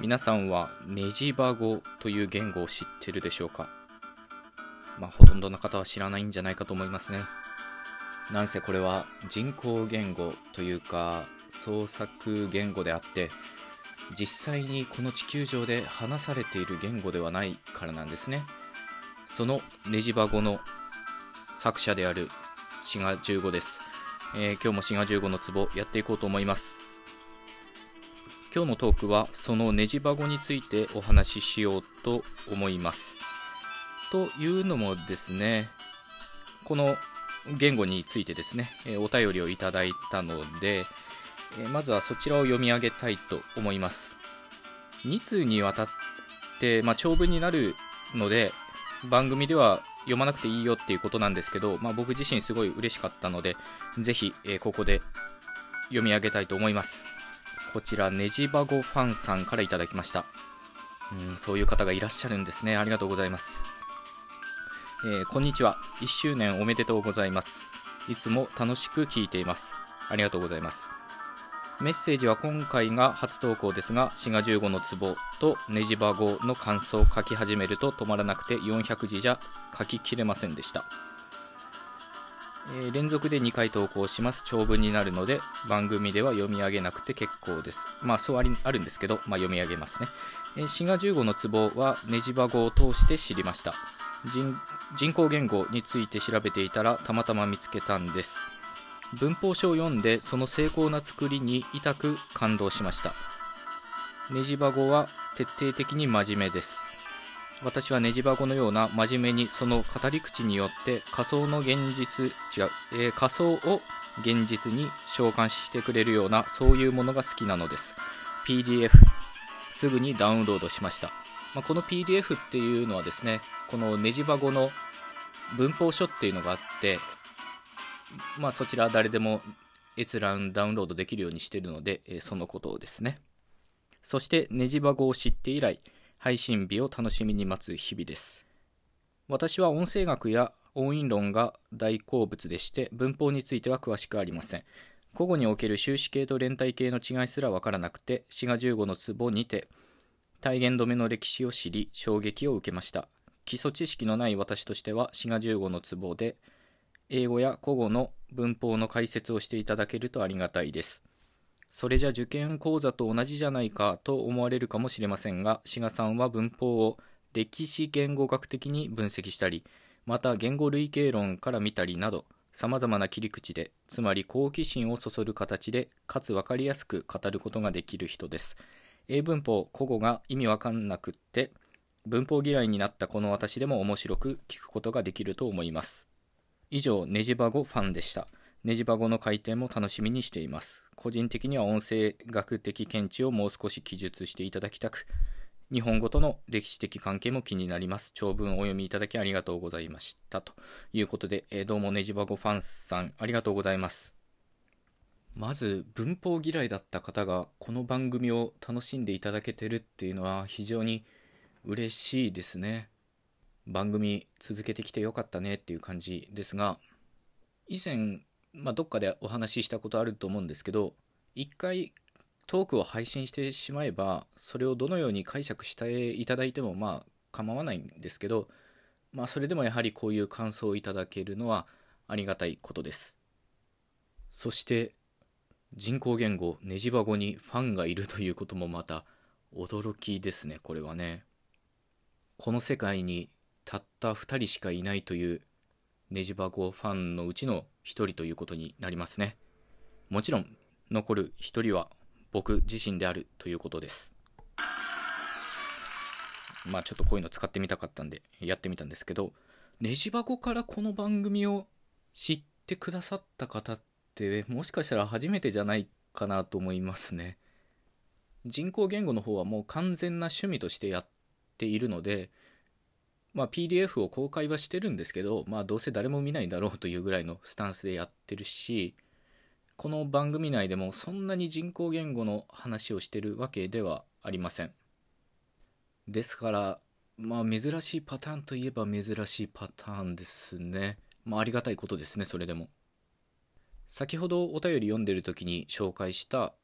皆さんはネジバ語という言語を知ってるでしょうか？まあ、ほとんどの方は知らないんじゃないかと思いますね。なんせこれは人工言語というか創作言語であって実際にこの地球上で話されている言語ではないからなんですね。そのネジバ語の作者である滋賀15です。えー、今日も滋賀15のツボやっていこうと思います。今日のトークはそのネジバ語についてお話ししようと思います。というのもですね、この言語についてですね、お便りをいただいたので、まずはそちらを読み上げたいと思います。2通にわたって、まあ、長文になるので、番組では読まなくていいよっていうことなんですけど、まあ、僕自身すごい嬉しかったので、ぜひ、えここで読み上げたいと思います。こちら、ネジバゴファンさんからいただきました。うん、そういう方がいらっしゃるんですね。ありがとうございます。えー、こんにちは。1周年おめでとうございます。いつも楽しく聞いています。ありがとうございます。メッセージは今回が初投稿ですが、滋賀15の壺とネジバ語の感想を書き始めると止まらなくて400字じゃ書ききれませんでした。え、連続で2回投稿します。長文になるので、番組では読み上げなくて結構です。まあ、そうありあるんですけど、まあ、読み上げますね。え、滋賀15の壺はネジバ語を通して知りました人。人工言語について調べていたら、たまたま見つけたんです。文法書を読んで、その精巧な作りに痛く感動しました。ネジバ語は徹底的に真面目です。私はネジバゴのような真面目にその語り口によって仮想の現実違う、えー、仮想を現実に召喚してくれるようなそういうものが好きなのです。PDF すぐにダウンロードしました、まあ、この PDF っていうのはですねこのネジバゴの文法書っていうのがあってまあそちら誰でも閲覧ダウンロードできるようにしてるので、えー、そのことをですね。そしてネジバゴを知って以来配信日を楽しみに待つ日々です。私は音声学や音韻論が大好物でして、文法については詳しくありません。古語における終止形と連帯形の違いすらわからなくて、滋賀15の壺にて、体言止めの歴史を知り、衝撃を受けました。基礎知識のない私としては、滋賀15の壺で、英語や古語の文法の解説をしていただけるとありがたいです。それじゃ受験講座と同じじゃないかと思われるかもしれませんが、志賀さんは文法を歴史言語学的に分析したり、また言語類型論から見たりなど、様々な切り口で、つまり好奇心をそそる形で、かつ分かりやすく語ることができる人です。英文法、古語が意味わかんなくって、文法嫌いになったこの私でも面白く聞くことができると思います。以上、ネジバゴファンでした。ネジバゴの回転も楽しみにしています。個人的には音声学的見地をもう少し記述していただきたく、日本語との歴史的関係も気になります。長文をお読みいただきありがとうございました。ということで、えー、どうもネジバゴファンさん、ありがとうございます。まず、文法嫌いだった方が、この番組を楽しんでいただけてるっていうのは非常に嬉しいですね。番組続けてきてよかったねっていう感じですが、以前まあ、どっかでお話ししたことあると思うんですけど一回トークを配信してしまえばそれをどのように解釈していただいてもまあ構わないんですけど、まあ、それでもやはりこういう感想をいただけるのはありがたいことです。そして人工言語ネジバ語にファンがいるということもまた驚きですねこれはね。この世界にたった2人しかいないというネジバゴファンのうちの1人ということになりますね。もちろん、残る1人は僕自身であるということです。まあちょっとこういうの使ってみたかったんでやってみたんですけど、ネジ箱からこの番組を知ってくださった方ってもしかしたら初めてじゃないかなと思いますね。人工言語の方はもう完全な趣味としてやっているので、まあ、PDF を公開はしてるんですけど、まあ、どうせ誰も見ないだろうというぐらいのスタンスでやってるし、この番組内でもそんなに人工言語の話をしてるわけではありません。ですから、まあ、珍しいパターンといえば珍しいパターンですね。まあ、ありがたいことですね、それでも。先ほどお便り読んでる時に紹介した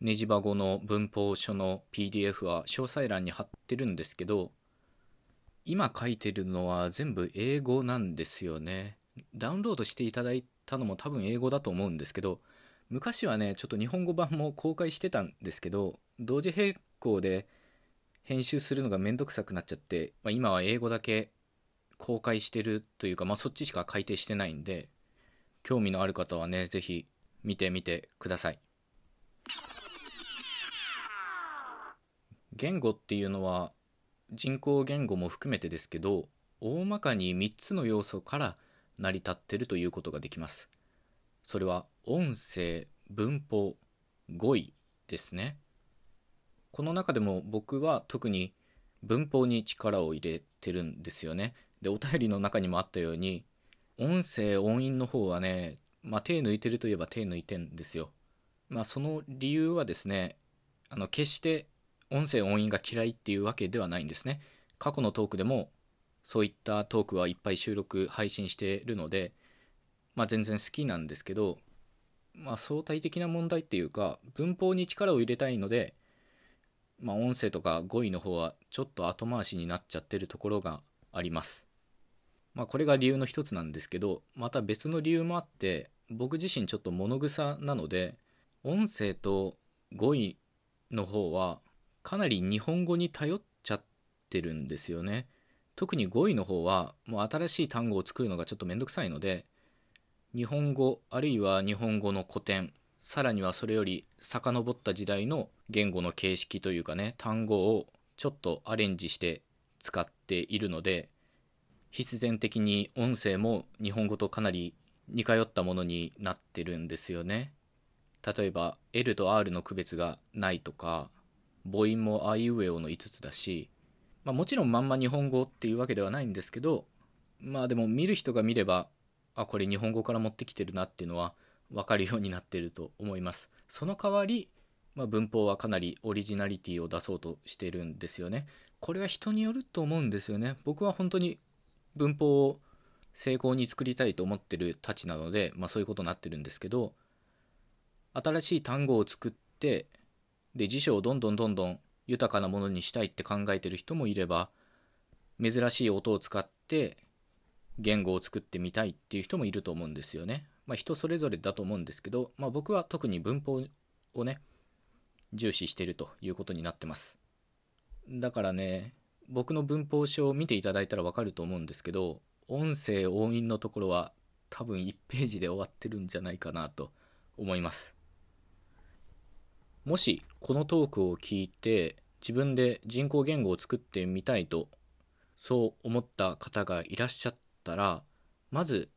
ネジバ語の文法書の PDF は詳細欄に貼ってるんですけど今書いてるのは全部英語なんですよね。ダウンロードしていただいたのも多分英語だと思うんですけど昔はねちょっと日本語版も公開してたんですけど同時並行で編集するのがめんどくさくなっちゃって、まあ、今は英語だけ公開してるというか、まあ、そっちしか改定してないんで興味のある方はね是非見てみてください。言語っていうのは人工言語も含めてですけど大まかに3つの要素から成り立ってるということができます。それは音声文法語彙ですね。この中でも僕は特に文法に力を入れてるんですよね。でお便りの中にもあったように音声音韻の方はねまあ手抜いてるといえば手抜いてんですよ。まあその理由はですねあの決して音声音韻が嫌いっていうわけではないんですね。過去のトークでもそういったトークはいっぱい収録配信してるのでまあ全然好きなんですけどまあ相対的な問題っていうか文法に力を入れたいのでまあ音声とか語彙の方はちょっと後回しになっちゃってるところがあります。まあこれが理由の一つなんですけどまた別の理由もあって僕自身ちょっと物臭なので音声と語彙の方はかなり日本語に頼っちゃってるんですよね。特に語彙の方はもう新しい単語を作るのがちょっとめんどくさいので日本語あるいは日本語の古典さらにはそれより遡った時代の言語の形式というかね単語をちょっとアレンジして使っているので必然的に音声も日本語とかなり似通ったものになってるんですよね。例えば L と R の区別がないとか母音もあいうえおの5つだし、まあ、もちろんまんま日本語っていうわけではないんですけどまあでも見る人が見ればあこれ日本語から持ってきてるなっていうのは分かるようになってると思います。その代わり、まあ、文法はかなりオリジナリティを出そうとしてるんですよね。これは人によると思うんですよね。僕は本当に文法を成功に作りたいと思ってるたちなので、まあ、そういうことになってるんですけど新しい単語を作ってで辞書をどんどんどんどん豊かなものにしたいって考えてる人もいれば珍しい音を使って言語を作ってみたいっていう人もいると思うんですよね。まあ、人それぞれだと思うんですけど、まあ、僕は特に文法をね重視しているということになってます。だからね僕の文法書を見ていただいたらわかると思うんですけど音声音韻のところは多分1ページで終わってるんじゃないかなと思います。もしこのトークを聞いて自分で人工言語を作ってみたいとそう思った方がいらっしゃったらまず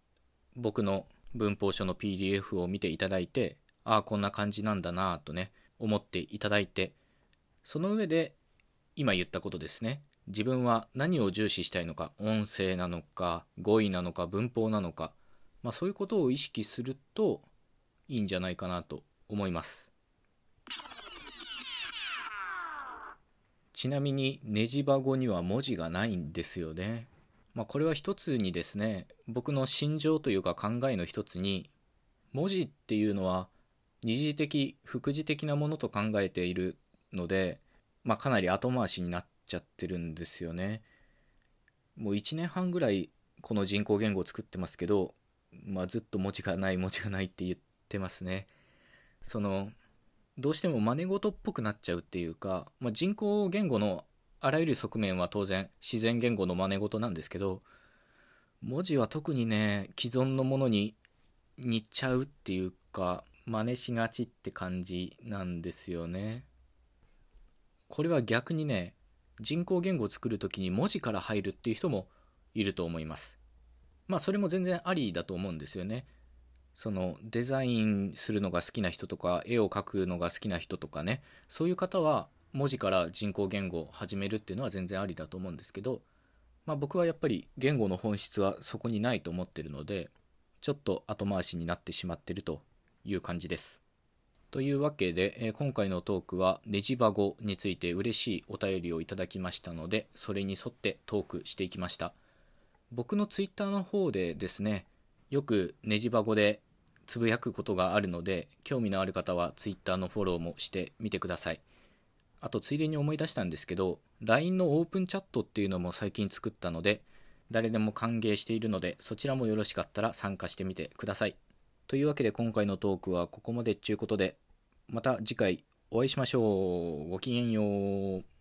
僕の文法書の PDF を見ていただいてああこんな感じなんだなとね思っていただいてその上で今言ったことですね。自分は何を重視したいのか音声なのか語彙なのか文法なのか、まあ、そういうことを意識するといいんじゃないかなと思います。ちなみにネジバ語には文字がないんですよね。まあ、これは一つにですね僕の心情というか考えの一つに文字っていうのは二次的副次的なものと考えているので、まあ、かなり後回しになっちゃってるんですよね。もう1年半ぐらいこの人工言語を作ってますけど、まあ、ずっと文字がない文字がないって言ってますね。そのどうしても真似事っぽくなっちゃうっていうか、まあ、人工言語のあらゆる側面は当然自然言語の真似事なんですけど文字は特にね既存のものに似ちゃうっていうか真似しがちって感じなんですよね。これは逆にね人工言語を作る時に文字から入るっていう人もいると思います。まあそれも全然ありだと思うんですよね。そのデザインするのが好きな人とか絵を描くのが好きな人とかねそういう方は文字から人工言語を始めるっていうのは全然ありだと思うんですけど、まあ、僕はやっぱり言語の本質はそこにないと思ってるのでちょっと後回しになってしまってるという感じです。というわけで、え今回のトークはネジバ語について嬉しいお便りをいただきましたのでそれに沿ってトークしていきました僕のツイッターの方でですねよくネジバ語でつぶやくことがあるので興味のある方は Twitter のフォローもしてみてください。あとついでに思い出したんですけど LINE のオープンチャットっていうのも最近作ったので誰でも歓迎しているのでそちらもよろしかったら参加してみてください。というわけで今回のトークはここまでっちゅうことでまた次回お会いしましょう。ごきげんよう。